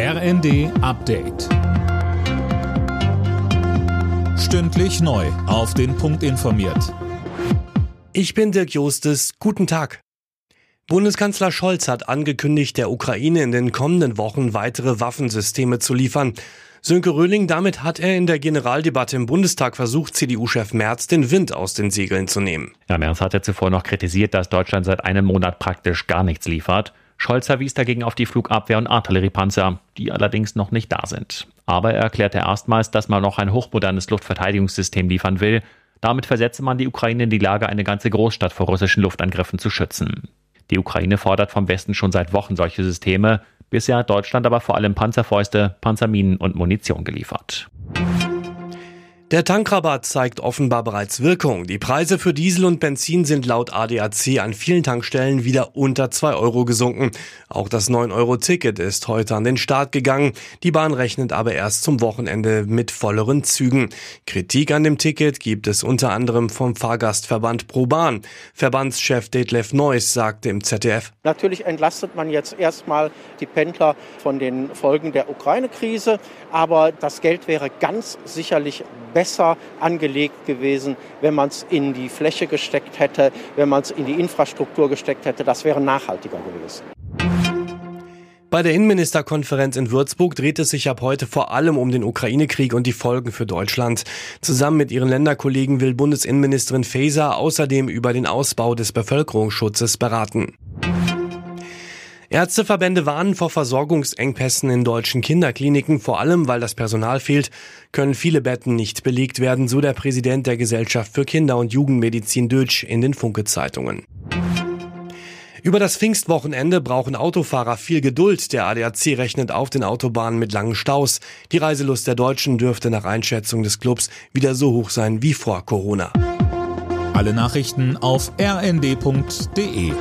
RND Update. Stündlich neu. Auf den Punkt informiert. Ich bin Dirk Jostes. Guten Tag. Bundeskanzler Scholz hat angekündigt, der Ukraine in den kommenden Wochen weitere Waffensysteme zu liefern. Sönke Röhling, damit hat er in der Generaldebatte im Bundestag versucht, CDU-Chef Merz den Wind aus den Segeln zu nehmen. Ja, Merz hatte zuvor noch kritisiert, dass Deutschland seit einem Monat praktisch gar nichts liefert. Scholz verwies dagegen auf die Flugabwehr- und Artilleriepanzer, die allerdings noch nicht da sind. Aber er erklärte erstmals, dass man noch ein hochmodernes Luftverteidigungssystem liefern will. Damit versetze man die Ukraine in die Lage, eine ganze Großstadt vor russischen Luftangriffen zu schützen. Die Ukraine fordert vom Westen schon seit Wochen solche Systeme. Bisher hat Deutschland aber vor allem Panzerfäuste, Panzerminen und Munition geliefert. Der Tankrabatt zeigt offenbar bereits Wirkung. Die Preise für Diesel und Benzin sind laut ADAC an vielen Tankstellen wieder unter 2 Euro gesunken. Auch das 9-Euro-Ticket ist heute an den Start gegangen. Die Bahn rechnet aber erst zum Wochenende mit volleren Zügen. Kritik an dem Ticket gibt es unter anderem vom Fahrgastverband ProBahn. Verbandschef Detlef Neuss sagte im ZDF. Natürlich entlastet man jetzt erstmal die Pendler von den Folgen der Ukraine-Krise, aber das Geld wäre ganz sicherlich besser angelegt gewesen, wenn man es in die Fläche gesteckt hätte, wenn man es in die Infrastruktur gesteckt hätte. Das wäre nachhaltiger gewesen. Bei der Innenministerkonferenz in Würzburg dreht es sich ab heute vor allem um den Ukraine-Krieg und die Folgen für Deutschland. Zusammen mit ihren Länderkollegen will Bundesinnenministerin Faeser außerdem über den Ausbau des Bevölkerungsschutzes beraten. Ärzteverbände warnen vor Versorgungsengpässen in deutschen Kinderkliniken, vor allem weil das Personal fehlt, können viele Betten nicht belegt werden, so der Präsident der Gesellschaft für Kinder- und Jugendmedizin Dötsch in den Funke-Zeitungen. Über das Pfingstwochenende brauchen Autofahrer viel Geduld. Der ADAC rechnet auf den Autobahnen mit langen Staus. Die Reiselust der Deutschen dürfte nach Einschätzung des Clubs wieder so hoch sein wie vor Corona. Alle Nachrichten auf rnd.de